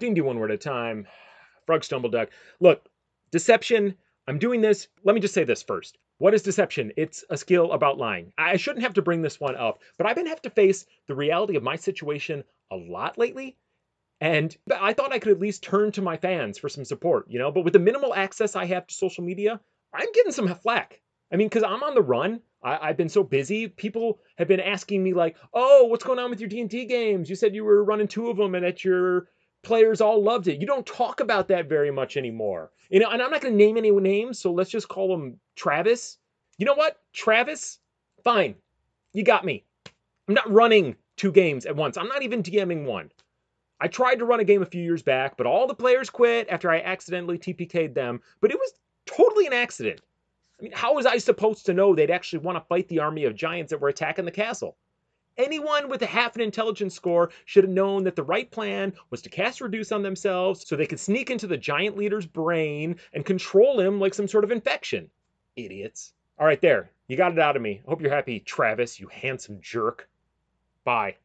D&D one word at a time. Frog Stumbleduck. Look, deception. I'm doing this. Let me just say this first. What is deception? It's a skill about lying. I shouldn't have to bring this one up, but I've been have to face the reality of my situation a lot lately. And I thought I could at least turn to my fans for some support, you know. But with the minimal access I have to social media, I'm getting some flack. I mean, because I'm on the run. I, have been so busy. People have been asking me like, "Oh, what's going on with your D&D games? You said you were running two of them, and that your players all loved it. You don't talk about that very much anymore. You know, and I'm not going to name any names, so let's just call him Travis. You know what, Travis? Fine, you got me. I'm not running two games at once. I'm not even DMing one. I tried to run a game a few years back, but all the players quit after I accidentally TPK'd them. But it was totally an accident. I mean, how was I supposed to know they'd actually want to fight the army of giants that were attacking the castle? Anyone with a half an intelligence score should have known that the right plan was to cast Reduce on themselves so they could sneak into the giant leader's brain and control him like some sort of infection. Idiots. All right, there. You got it out of me. Hope you're happy, Travis, you handsome jerk. Bye.